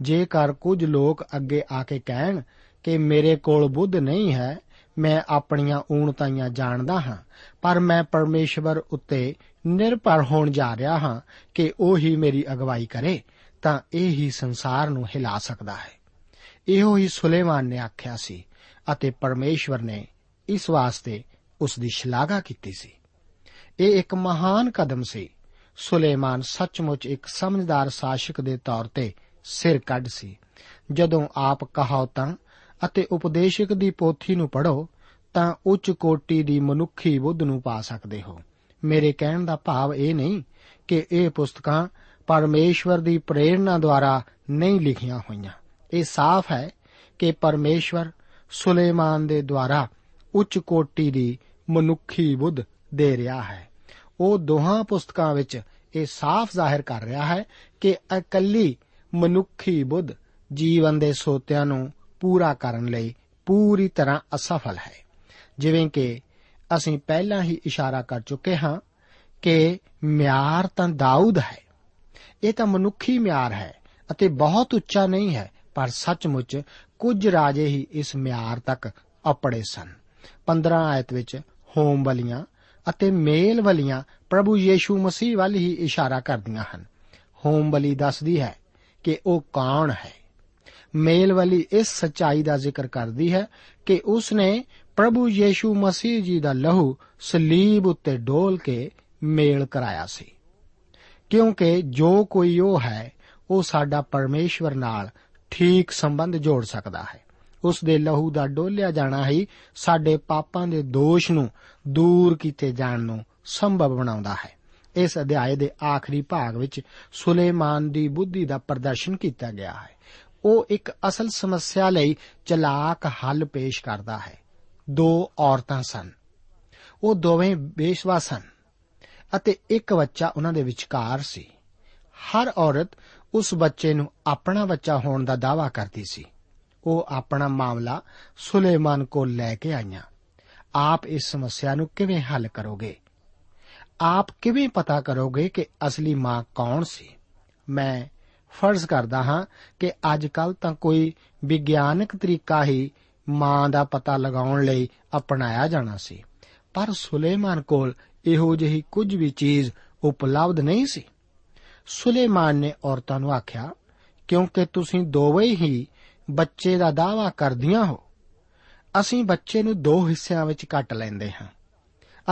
[SPEAKER 1] ਜੇਕਰ ਕੁਝ ਲੋਕ ਅੱਗੇ ਆ ਕੇ ਕਹਿਣ ਕਿ ਮੇਰੇ ਕੋਲ ਬੁੱਧ ਨਹੀਂ ਹੈ, ਮੈਂ ਆਪਣੀਆਂ ਊਣਤਾਈਆਂ ਜਾਣਦਾ ਹਾਂ, ਪਰ ਮੈਂ ਪਰਮੇਸ਼ਵਰ ਉੱਤੇ ਨਿਰਭਰ ਹੋਣ ਜਾ ਰਿਹਾ ਹਾਂ ਕਿ ਉਹ ਹੀ ਮੇਰੀ ਅਗਵਾਈ ਕਰੇ, ਤਾਂ ਇਹ ਹੀ ਸੰਸਾਰ ਨੂੰ ਹਿਲਾ ਸਕਦਾ ਹੈ। ਇਹੋ ਹੀ ਸੁਲੇਮਾਨ ਨੇ ਆਖਿਆ ਸੀ ਅਤੇ ਪਰਮੇਸ਼ਵਰ ਨੇ ਇਸ ਵਾਸਤੇ ਉਸ ਦੀ ਸ਼ਲਾਘਾ ਕੀਤੀ ਸੀ। ਇਹ ਇੱਕ ਮਹਾਨ ਕਦਮ ਸੀ। ਸੁਲੇਮਾਨ ਸੱਚਮੁੱਚ ਇੱਕ ਸਮਝਦਾਰ ਸ਼ਾਸਕ ਦੇ ਤੌਰ ਤੇ ਸਿਰ ਕੱਢ ਸੀ। ਜਦੋਂ ਆਪ ਕਹਾਵਤਾਂ ਅਤੇ ਉਪਦੇਸ਼ਕ ਦੀ ਪੋਥੀ ਨੂੰ ਪੜ੍ਹੋ, ਤਾਂ ਉੱਚ ਕੋਟੀ ਦੀ ਮਨੁੱਖੀ ਬੁੱਧ ਨੂੰ ਪਾ ਸਕਦੇ ਹੋ। ਮੇਰੇ ਕਹਿਣ ਦਾ ਭਾਵ ਇਹ ਨਹੀਂ ਕਿ ਇਹ ਪੁਸਤਕਾਂ ਪਰਮੇਸ਼ਵਰ ਦੀ ਪ੍ਰੇਰਣਾ ਦੁਆਰਾ ਨਹੀਂ ਲਿਖੀਆਂ ਹੋਈਆਂ। ਇਹ ਸਾਫ਼ ਹੈ ਕਿ ਪਰਮੇਸ਼ਵਰ ਸੁਲੇਮਾਨ ਦੇ ਦੁਆਰਾ ਉੱਚ ਕੋਟੀ ਦੀ ਮਨੁੱਖੀ ਬੁੱਧ ਦੇ ਰਿਹਾ ਹੈ। ਉਹ ਦੋਹਾਂ ਪੁਸਤਕਾਂ ਵਿੱਚ ਇਹ ਸਾਫ਼ ਜ਼ਾਹਿਰ ਕਰ ਰਿਹਾ ਹੈ ਕਿ ਇਕੱਲੀ ਮਨੁੱਖੀ ਬੁੱਧ ਜੀਵਨ ਦੇ ਸੋਤਿਆਂ ਨੂੰ ਪੂਰਾ ਕਰਨ ਲਈ ਪੂਰੀ ਤਰ੍ਹਾਂ ਅਸਫਲ ਹੈ। ਜਿਵੇਂ ਕਿ ਅਸੀਂ ਪਹਿਲਾਂ ਹੀ ਇਸ਼ਾਰਾ ਕਰ ਚੁੱਕੇ ਹਾਂ ਕਿ ਮਿਆਰ ਤਾਂ ਦਾਊਦ ਹੈ। ਇਹ ਤਾਂ ਮਨੁੱਖੀ ਮਿਆਰ ਹੈ ਅਤੇ ਬਹੁਤ ਉੱਚਾ ਨਹੀਂ ਹੈ, ਪਰ ਸੱਚਮੁੱਚ ਕੁਝ ਰਾਜੇ ਹੀ ਇਸ ਮਿਆਰ ਤੱਕ ਅਪੜੇ ਸਨ। 15 ਆਇਤ ਵਿੱਚ ਹੋਮ ਬਲੀਆਂ ਅਤੇ ਮੇਲ ਬਲੀਆਂ ਪ੍ਰਭੂ ਯੀਸ਼ੂ ਮਸੀਹ ਵੱਲ ਹੀ ਇਸ਼ਾਰਾ ਕਰਦੀਆਂ ਹਨ। ਹੋਮ ਬਲੀ ਦੱਸਦੀ ਹੈ ਕਿ ਉਹ ਕੌਣ ਹੈ। ਮੇਲ ਵਾਲੀ ਇਸ ਸਚਾਈ ਦਾ ਜ਼ਿਕਰ ਕਰਦੀ ਹੈ ਕਿ ਉਸ ਨੇ ਪ੍ਰਭੂ ਯੀਸ਼ੂ ਮਸੀਹ ਜੀ ਦਾ ਲਹੂ ਸਲੀਬ ਉੱਤੇ ਡੋਲ ਕੇ ਮੇਲ ਕਰਾਇਆ ਸੀ। ਕਿਉਂਕਿ ਜੋ ਕੋਈ ਉਹ ਹੈ, ਉਹ ਸਾਡਾ ਪਰਮੇਸ਼ਵਰ ਨਾਲ ਠੀਕ ਸੰਬੰਧ ਜੋੜ ਸਕਦਾ ਹੈ। ਉਸ ਦੇ ਲਹੂ ਦਾ ਡੋਲਿਆ ਜਾਣਾ ਹੀ ਸਾਡੇ ਪਾਪਾਂ ਦੇ ਦੋਸ਼ ਨੂੰ ਦੂਰ ਕੀਤੇ ਜਾਣ ਨੂੰ ਸੰਭਵ ਬਣਾਉਂਦਾ ਹੈ। ਇਸ ਅਧਿਆਏ ਦੇ ਆਖਰੀ ਭਾਗ ਵਿੱਚ ਸੁਲੇਮਾਨ ਦੀ ਬੁੱਧੀ ਦਾ ਪ੍ਰਦਰਸ਼ਨ ਕੀਤਾ ਗਿਆ ਹੈ। ਉਹ ਇੱਕ ਅਸਲ ਸਮੱਸਿਆ ਲਈ ਚਲਾਕ ਹੱਲ ਪੇਸ਼ ਕਰਦਾ ਹੈ। ਦੋ ਔਰਤਾਂ ਸਨ। ਉਹ ਦੋਵੇਂ ਬੇਸ਼ਵਾ ਸਨ ਅਤੇ ਇੱਕ ਬੱਚਾ ਉਹਨਾਂ ਦੇ ਵਿਚਕਾਰ ਸੀ। ਹਰ ਔਰਤ ਉਸ ਬੱਚੇ ਨੂੰ ਆਪਣਾ ਬੱਚਾ ਹੋਣ ਦਾ ਦਾਅਵਾ ਕਰਦੀ ਸੀ। ਉਹ ਆਪਣਾ ਮਾਮਲਾ ਸੁਲੇਮਾਨ ਕੋਲ ਲੈ ਕੇ ਆਈਆਂ। ਆਪ ਇਸ ਸਮੱਸਿਆ ਨੂੰ ਕਿਵੇਂ ਹੱਲ ਕਰੋਗੇ? ਆਪ ਕਿਵੇਂ ਪਤਾ ਕਰੋਗੇ ਕਿ ਅਸਲੀ ਮਾਂ ਕੌਣ ਸੀ? ਮੈਂ ਫਰਜ਼ ਕਰਦਾ ਹਾਂ ਕਿ ਅੱਜ ਕੱਲ ਤਾਂ ਕੋਈ ਵਿਗਿਆਨਕ ਤਰੀਕਾ ਹੀ ਮਾਂ ਦਾ ਪਤਾ ਲਗਾਉਣ ਲਈ ਅਪਣਾਇਆ ਜਾਣਾ ਸੀ। ਪਰ ਸੁਲੇਮਾਨ ਕੋਲ ਇਹੋ ਜਿਹੀ ਕੁਝ ਵੀ ਚੀਜ਼ ਉਪਲਬਧ ਨਹੀਂ ਸੀ। ਸੁਲੇਮਾਨ ਨੇ ਔਰਤਾਂ ਨੂੰ ਆਖਿਆ, ਕਿਉਂਕਿ ਤੁਸੀਂ ਦੋਵੇਂ ਹੀ ਬੱਚੇ ਦਾ ਦਾਅਵਾ ਕਰਦੀਆਂ ਹੋ। ਅਸੀਂ ਬੱਚੇ ਨੂੰ ਦੋ ਹਿੱਸਿਆਂ ਵਿੱਚ ਕੱਟ ਲੈਂਦੇ ਹਾਂ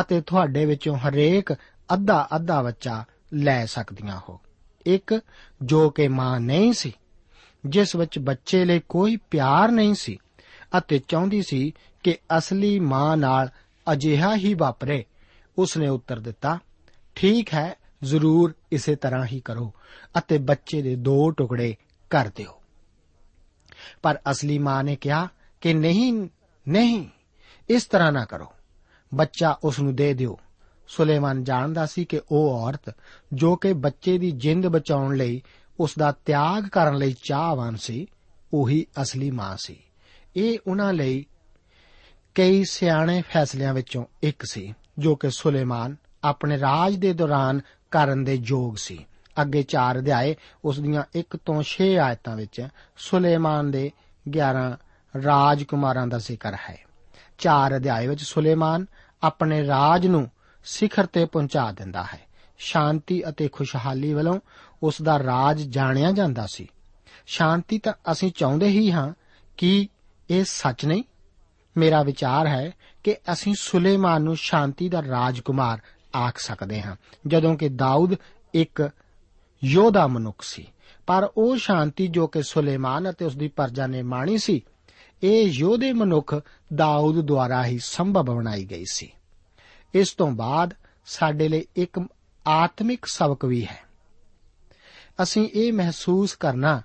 [SPEAKER 1] ਅਤੇ ਤੁਹਾਡੇ ਵਿੱਚੋਂ ਹਰੇਕ ਅੱਧਾ ਅੱਧਾ ਬੱਚਾ ਲੈ ਸਕਦੀਆਂ ਹੋ। ਇੱਕ ਜੋ ਕਿ ਮਾਂ ਨਹੀਂ ਸੀ, ਜਿਸ ਵਿੱਚ ਬੱਚੇ ਲਈ ਕੋਈ ਪਿਆਰ ਨਹੀਂ ਸੀ ਅਤੇ ਚਾਹੁੰਦੀ ਸੀ ਕਿ ਅਸਲੀ ਮਾਂ ਨਾਲ ਅਜਿਹਾ ਹੀ ਵਾਪਰੇ। ਉਸਨੇ ਉੱਤਰ ਦਿੱਤਾ, ਠੀਕ ਹੈ, ਜ਼ਰੂਰ ਇਸੇ ਤਰ੍ਹਾਂ ਹੀ ਕਰੋ ਅਤੇ ਬੱਚੇ ਦੇ ਦੋ ਟੁਕੜੇ ਕਰ ਦਿਓ। ਪਰ ਅਸਲੀ ਮਾਂ ਨੇ ਕਿਹਾ ਕਿ ਨਹੀਂ ਨਹੀਂ, ਇਸ ਤਰ੍ਹਾਂ ਨਾ ਕਰੋ। ਬੱਚਾ ਉਸ ਨੂੰ ਦੇ ਦਿਓ। ਸੁਲੇਮਾਨ ਜਾਣਦਾ ਸੀ ਕਿ ਉਹ ਔਰਤ ਜੋ ਕਿ ਬੱਚੇ ਦੀ ਜਿੰਦ ਬਚਾਉਣ ਲਈ ਉਸ ਦਾ ਤਿਆਗ ਕਰਨ ਲਈ ਚਾਹਵਾਨ ਸੀ, ਉਹੀ ਅਸਲੀ ਮਾਂ ਸੀ। ਇਹ ਉਹਨਾਂ ਲਈ ਕਈ ਸਿਆਣੇ ਫੈਸਲਿਆਂ ਵਿੱਚੋਂ ਇੱਕ ਸੀ, ਜੋ ਕਿ ਸੁਲੇਮਾਨ ਆਪਣੇ ਰਾਜ ਦੇ ਦੌਰਾਨ ਕਰਨ ਦੇ ਯੋਗ ਸੀ। ਅੱਗੇ 4 ਅਧਿਆਏ ਉਸ ਦੀਆਂ 1 ਤੋਂ 6 ਆਇਤਾਂ ਵਿੱਚ ਸੁਲੇਮਾਨ ਦੇ 11 ਰਾਜਕੁਮਾਰਾਂ ਦਾ ਜ਼ਿਕਰ ਹੈ। 4 ਅਧਿਆਏ ਵਿੱਚ ਸੁਲੇਮਾਨ ਆਪਣੇ ਰਾਜ ਨੂੰ ਸਿਖਰ ਤੇ ਪਹੁੰਚਾ ਦਿੰਦਾ ਹੈ। ਸ਼ਾਂਤੀ ਅਤੇ ਖੁਸ਼ਹਾਲੀ ਵੱਲੋਂ ਉਸ ਦਾ ਰਾਜ ਜਾਣਿਆ ਜਾਂਦਾ ਸੀ। ਸ਼ਾਂਤੀ ਤਾਂ ਅਸੀਂ ਚਾਹੁੰਦੇ ਹੀ ਹਾਂ ਕਿ ਇਹ ਸੱਚ ਨਹੀਂ। ਮੇਰਾ ਵਿਚਾਰ ਹੈ ਕਿ ਅਸੀਂ ਸੁਲੇਮਾਨ ਨੂੰ ਸ਼ਾਂਤੀ ਦਾ ਰਾਜਕੁਮਾਰ ਆਖ ਸਕਦੇ ਹਾਂ, ਜਦੋਂ ਕਿ ਦਾਊਦ ਇੱਕ ਯੋਧਾ ਮਨੁੱਖ ਸੀ। ਪਰ ਉਹ ਸ਼ਾਂਤੀ ਜੋ ਕਿ ਸੁਲੇਮਾਨ ਅਤੇ ਉਸ ਦੀ ਪਰਜਾ ਨੇ ਮਾਣੀ ਸੀ, ਇਹ ਯੋਧੇ ਮਨੁੱਖ ਦਾਊਦ ਦੁਆਰਾ ਹੀ ਸੰਭਵ ਬਣਾਈ ਗਈ ਸੀ। ਇਸ ਤੋਂ ਬਾਅਦ ਸਾਡੇ ਲਈ ਇੱਕ ਆਤਮਿਕ ਸਬਕ ਵੀ ਹੈ। ਅਸੀਂ ਇਹ ਮਹਿਸੂਸ ਕਰਨਾ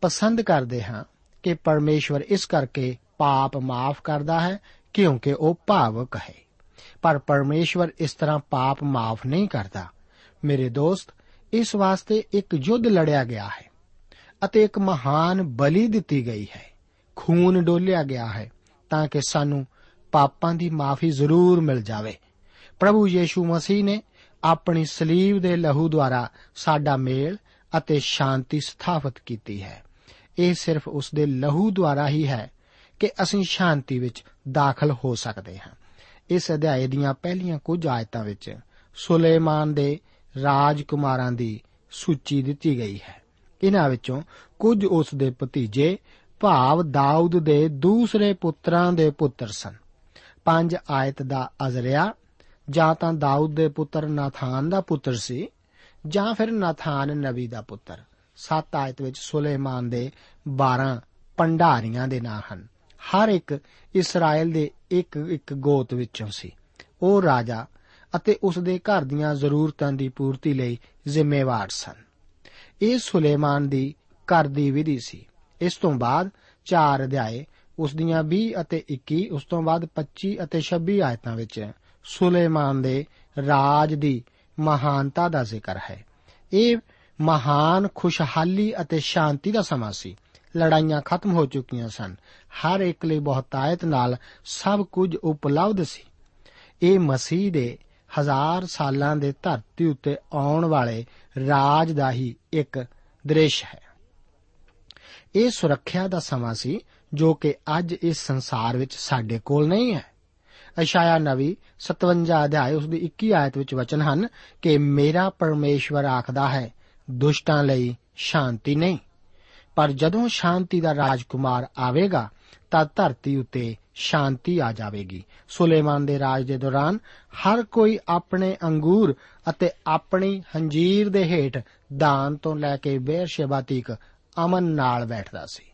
[SPEAKER 1] ਪਸੰਦ ਕਰਦੇ ਹਾਂ ਕਿ ਪਰਮੇਸ਼ਵਰ ਇਸ ਕਰਕੇ ਪਾਪ ਮਾਫ ਕਰਦਾ ਹੈ ਕਿਉਂਕਿ ਉਹ ਭਾਵਕ ਹੈ। ਪਰ ਪਰਮੇਸ਼ਵਰ ਇਸ ਤਰ੍ਹਾਂ ਪਾਪ ਮਾਫ ਨਹੀਂ ਕਰਦਾ। ਮੇਰੇ ਦੋਸਤ, ਇਸ ਵਾਸਤੇ ਇੱਕ ਯੁੱਧ ਲੜਿਆ ਗਿਆ ਹੈ ਅਤੇ ਇੱਕ ਮਹਾਨ ਬਲੀ ਦਿੱਤੀ ਗਈ ਹੈ। ਖੂਨ ਡੋਲਿਆ ਗਿਆ ਹੈ ਤਾਂ ਕਿ ਸਾਨੂੰ ਪਾਪਾਂ ਦੀ ਮਾਫੀ ਜ਼ਰੂਰ ਮਿਲ ਜਾਵੇ। ਪ੍ਰਭੂ ਯੀਸ਼ੂ ਮਸੀਹ ਨੇ ਆਪਣੀ ਸਲੀਬ ਦੇ ਲਹੂ ਦੁਆਰਾ ਸਾਡਾ ਮੇਲ ਅਤੇ ਸ਼ਾਂਤੀ ਸਥਾਪਿਤ ਕੀਤੀ ਹੈ। ਇਹ ਸਿਰਫ ਉਸ ਦੇ ਲਹੂ ਦੁਆਰਾ ਹੀ ਹੈ ਕਿ ਅਸੀਂ ਸ਼ਾਂਤੀ ਵਿੱਚ ਦਾਖਲ ਹੋ ਸਕਦੇ ਹਾਂ। ਇਸ ਅਧਿਆਏ ਦੀਆਂ ਪਹਿਲੀਆਂ ਕੁਝ ਆਇਤਾਂ ਵਿੱਚ ਸੁਲੇਮਾਨ ਦੇ ਰਾਜਕੁਮਾਰਾਂ ਦੀ ਸੂਚੀ ਦਿੱਤੀ ਗਈ ਹੈ। ਇਹਨਾਂ ਵਿੱਚੋਂ ਕੁਝ ਉਸ ਦੇ ਭਤੀਜੇ ਭਾਵ ਦਾਊਦ ਦੇ ਦੂਸਰੇ ਪੁੱਤਰਾਂ ਦੇ ਪੁੱਤਰ ਸਨ। ਪੰਜ ਆਇਤ ਦਾ ਅਜ਼ਰਿਆ, ਜਾਂ ਤਾਂ ਦਾਊਦ ਦੇ ਪੁੱਤਰ ਨਾਥਾਨ ਦਾ ਪੁੱਤਰ ਸੀ, ਜਾਂ ਫਿਰ ਨਾਥਾਨ ਨਬੀ ਦਾ ਪੁੱਤਰ। ਸੱਤ ਆਇਤ ਵਿੱਚ ਸੁਲੇਮਾਨ ਦੇ 12 ਪੰਡਾਰੀਆਂ ਦੇ ਨਾਂ ਹਨ। ਹਰ ਇੱਕ ਇਸਰਾਇਲ ਦੇ ਇੱਕ ਇੱਕ ਗੋਤ ਵਿੱਚੋਂ ਸੀ। ਉਹ ਰਾਜਾ ਅਤੇ ਉਸ ਦੇ ਘਰ ਦੀਆਂ ਜ਼ਰੂਰਤਾਂ ਦੀ ਪੂਰਤੀ ਲਈ ਜ਼ਿੰਮੇਵਾਰ ਸਨ। ਇਹ ਸੁਲੇਮਾਨ ਦੀ ਘਰ ਦੀ ਵਿਧੀ ਸੀ। ਇਸ ਤੋਂ ਬਾਅਦ 4 ਅਧਿਆਏ ਉਸ ਦੀਆਂ 20 ਅਤੇ 21 ਉਸ ਤੋਂ ਬਾਅਦ 25 ਅਤੇ 26 ਆਇਤਾਂ ਵਿੱਚ ਸੁਲੇਮਾਨ ਦੇ ਰਾਜ ਦੀ ਮਹਾਨਤਾ ਦਾ ਜ਼ਿਕਰ ਹੈ। ਇਹ ਮਹਾਨ ਖੁਸ਼ਹਾਲੀ ਅਤੇ ਸ਼ਾਂਤੀ ਦਾ ਸਮਾਂ ਸੀ। ਲੜਾਈਆਂ ਖਤਮ ਹੋ ਚੁੱਕੀਆਂ ਸਨ। ਹਰ ਇੱਕ ਲਈ ਬਹੁਤਾਇਤ ਨਾਲ ਸਭ ਕੁਝ ਉਪਲਬਧ ਸੀ। ਇਹ ਮਸੀਹ ਦੇ ਹਜ਼ਾਰ ਸਾਲਾਂ ਦੇ ਧਰਤੀ ਉੱਤੇ ਆਉਣ ਵਾਲੇ ਰਾਜ ਦਾ ਹੀ ਇੱਕ ਦ੍ਰਿਸ਼ ਹੈ। ਇਹ ਸੁਰੱਖਿਆ ਦਾ ਸਮਾਂ ਸੀ। ਜੋ ਕਿ ਅੱਜ ਇਸ ਸੰਸਾਰ ਵਿੱਚ ਸਾਡੇ ਕੋਲ ਨਹੀਂ ਹੈ। ਅਸ਼ਾਇਆ ਨਵੀ 57 ਅਧਿਆਇ, ਉਸ ਦੀ 21 ਆਇਤ ਵਿੱਚ ਵਚਨ ਹਨ ਕਿ ਮੇਰਾ ਪਰਮੇਸ਼ਵਰ ਆਖਦਾ ਹੈ, ਦੁਸ਼ਟਾਂ ਲਈ ਸ਼ਾਂਤੀ ਨਹੀਂ। ਪਰ ਜਦੋਂ ਸ਼ਾਂਤੀ ਦਾ ਰਾਜਕੁਮਾਰ ਆਵੇਗਾ, ਤਾਂ ਧਰਤੀ ਉੱਤੇ ਸ਼ਾਂਤੀ ਆ ਜਾਵੇਗੀ। ਸੁਲੇਮਾਨ ਦੇ ਰਾਜ ਦੇ ਦੌਰਾਨ ਹਰ ਕੋਈ ਆਪਣੇ ਅੰਗੂਰ ਅਤੇ ਆਪਣੀ ਹੰਜੀਰ ਦੇ ਹੇਠ ਦਾਨ ਤੋਂ ਲੈ ਕੇ ਬੇਰਸ਼ੇਬਾ ਤੀਕ ਅਮਨ ਨਾਲ ਬੈਠਦਾ ਸੀ।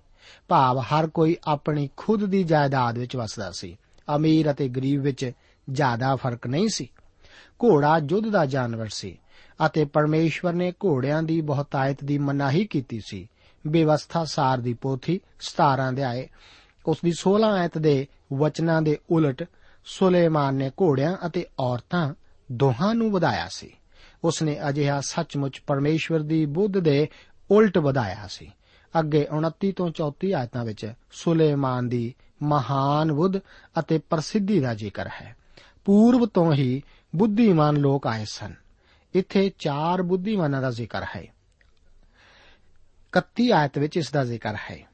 [SPEAKER 1] ਭਾਵ ਹਰ ਕੋਈ ਆਪਣੀ ਖੁਦ ਦੀ ਜਾਇਦਾਦ ਵਿੱਚ ਵਸਦਾ ਸੀ। ਅਮੀਰ ਅਤੇ ਗਰੀਬ ਵਿੱਚ ਜ਼ਿਆਦਾ ਫ਼ਰਕ ਨਹੀਂ ਸੀ। ਘੋੜਾ ਯੁੱਧ ਦਾ ਜਾਨਵਰ ਸੀ ਅਤੇ ਪਰਮੇਸ਼ਵਰ ਨੇ ਘੋੜਿਆਂ ਦੀ ਬਹੁਤਾਇਤ ਦੀ ਮਨਾਹੀ ਕੀਤੀ ਸੀ। ਬੇਵਸਥਾ ਸਾਰ ਦੀ ਪੋਥੀ 17 ਅਧਿਆਏ ਉਸ ਦੀ 16 ਆਇਤ ਦੇ ਵਚਨਾਂ ਦੇ ਉਲਟ ਸੁਲੇਮਾਨ ਨੇ ਘੋੜਿਆਂ ਅਤੇ ਔਰਤਾਂ ਦੋਹਾਂ ਨੂੰ ਵਧਾਇਆ ਸੀ। ਉਸ ਨੇ ਅਜਿਹਾ ਸੱਚਮੁੱਚ ਪਰਮੇਸ਼ਵਰ ਦੀ ਬੁੱਧ ਦੇ ਉਲਟ ਵਧਾਇਆ ਸੀ। ਅੱਗੇ 29 ਤੋਂ 34 ਆਇਤਾਂ ਵਿੱਚ ਸੁਲੇਮਾਨ ਦੀ ਮਹਾਨ ਬੁੱਧ ਅਤੇ ਪ੍ਰਸਿੱਧੀ ਦਾ ਜ਼ਿਕਰ ਹੈ। ਪੂਰਬ ਤੋਂ ਹੀ ਬੁੱਧੀਮਾਨ ਲੋਕ ਆਏ ਸਨ। ਇੱਥੇ ਚਾਰ ਬੁੱਧੀਮਾਨਾਂ ਦਾ ਜ਼ਿਕਰ ਹੈ। 31 ਆਇਤ ਵਿੱਚ ਇਸ ਦਾ ਜ਼ਿਕਰ ਹੈ।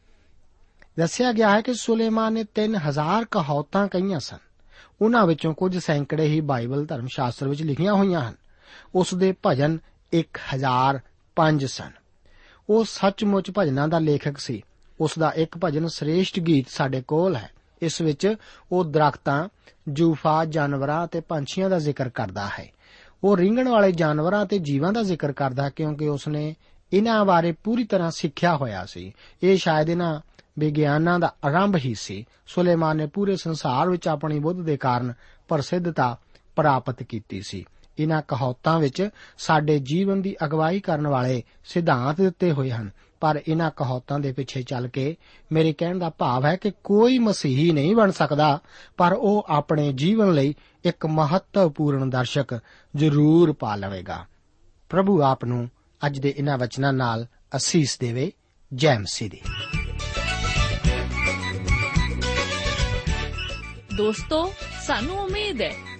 [SPEAKER 1] ਦੱਸਿਆ ਗਿਆ ਹੈ ਕਿ ਸੁਲੇਮਾਨ ਨੇ 3000 ਕਹਾਵਤਾਂ ਕਹੀਆਂ ਸਨ। ਉਹਨਾਂ ਵਿੱਚੋਂ ਕੁਝ ਸੈਂਕੜੇ ਹੀ ਬਾਈਬਲ ਧਰਮ ਸ਼ਾਸਤਰ ਵਿੱਚ ਲਿਖੀਆਂ ਹੋਈਆਂ ਹਨ। ਉਸ ਦੇ ਭਜਨ 1005 ਸਨ। ਉਹ ਸੱਚਮੁੱਚ ਭਜਨਾਂ ਦਾ ਲੇਖਕ ਸੀ। ਉਸ ਦਾ ਇੱਕ ਭਜਨ ਸ੍ਰੇਸ਼ਟ ਗੀਤ ਸਾਡੇ ਕੋਲ ਹੈ। ਇਸ ਵਿੱਚ ਉਹ ਦਰਖਤਾਂ, ਜੂਫਾ, ਜਾਨਵਰਾਂ ਅਤੇ ਪੰਛੀਆਂ ਦਾ ਜ਼ਿਕਰ ਕਰਦਾ ਹੈ। ਉਹ ਰਿੰਗਣ ਵਾਲੇ ਜਾਨਵਰਾਂ ਅਤੇ ਜੀਵਾਂ ਦਾ ਜ਼ਿਕਰ ਕਰਦਾ ਕਿਉਂਕਿ ਉਸ ਨੇ ਇਹਨਾਂ ਬਾਰੇ ਪੂਰੀ ਤਰ੍ਹਾਂ ਸਿੱਖਿਆ ਹੋਇਆ ਸੀ। ਇਹ ਸ਼ਾਇਦ ਇਹਨਾਂ ਵਿਗਿਆਨਾਂ ਦਾ ਆਰੰਭ ਹੀ ਸੀ। ਸੁਲੇਮਾਨ ਨੇ ਪੂਰੇ ਸੰਸਾਰ ਵਿੱਚ ਆਪਣੀ ਬੁੱਧ ਦੇ ਕਾਰਨ ਪ੍ਰਸਿੱਧਤਾ ਪ੍ਰਾਪਤ ਕੀਤੀ ਸੀ। ਇਹਨਾਂ ਕਹਾਵਤਾਂ ਵਿੱਚ ਸਾਡੇ ਜੀਵਨ ਦੀ ਅਗਵਾਈ ਕਰਨ ਵਾਲੇ ਸਿਧਾਂਤ ਦਿੱਤੇ ਹੋਏ ਹਨ। ਪਰ ਇਹਨਾਂ ਕਹਾਵਤਾਂ ਦੇ ਪਿੱਛੇ ਚੱਲ ਕੇ ਮੇਰੇ ਕਹਿਣ ਦਾ ਭਾਵ ਹੈ ਕਿ ਕੋਈ ਮਸੀਹੀ ਨਹੀਂ ਬਣ ਸਕਦਾ, ਪਰ ਉਹ ਆਪਣੇ ਜੀਵਨ ਲਈ ਇੱਕ ਮਹੱਤਵਪੂਰਨ ਦਰਸ਼ਕ ਜ਼ਰੂਰ ਪਾ ਲਵੇਗਾ। ਪ੍ਰਭੂ ਆਪ ਨੂੰ ਅੱਜ ਦੇ ਇਹਨਾਂ ਵਚਨਾਂ ਨਾਲ ਅਸੀਸ ਦੇਵੇ, ਜੈ ਮਸੀਹ ਦੀ।
[SPEAKER 2] ਦੋਸਤੋ, ਸਾਨੂੰ ਉਮੀਦ ਹੈ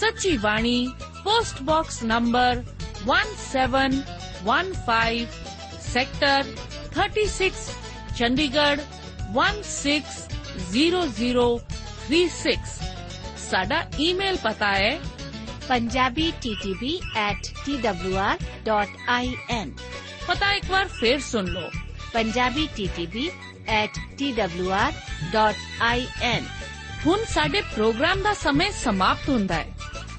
[SPEAKER 2] ਸੱਚੀ ਬਾਣੀ post box number 1715 sector 36 Chandigarh 160036 ਸਾਡਾ ਈਮੇਲ ਪਤਾ ਹੈ
[SPEAKER 3] punjabi ttb at twr.in
[SPEAKER 2] ਪਤਾ ਇੱਕ ਵਾਰ ਫੇਰ ਸੁਣ ਲਓ
[SPEAKER 3] punjabi ttb at twr.in
[SPEAKER 2] ਹੁਣ ਸਾਡੇ ਪ੍ਰੋਗਰਾਮ ਦਾ ਸਮੇਂ ਸਮਾਪਤ ਹੁੰਦਾ ਹੈ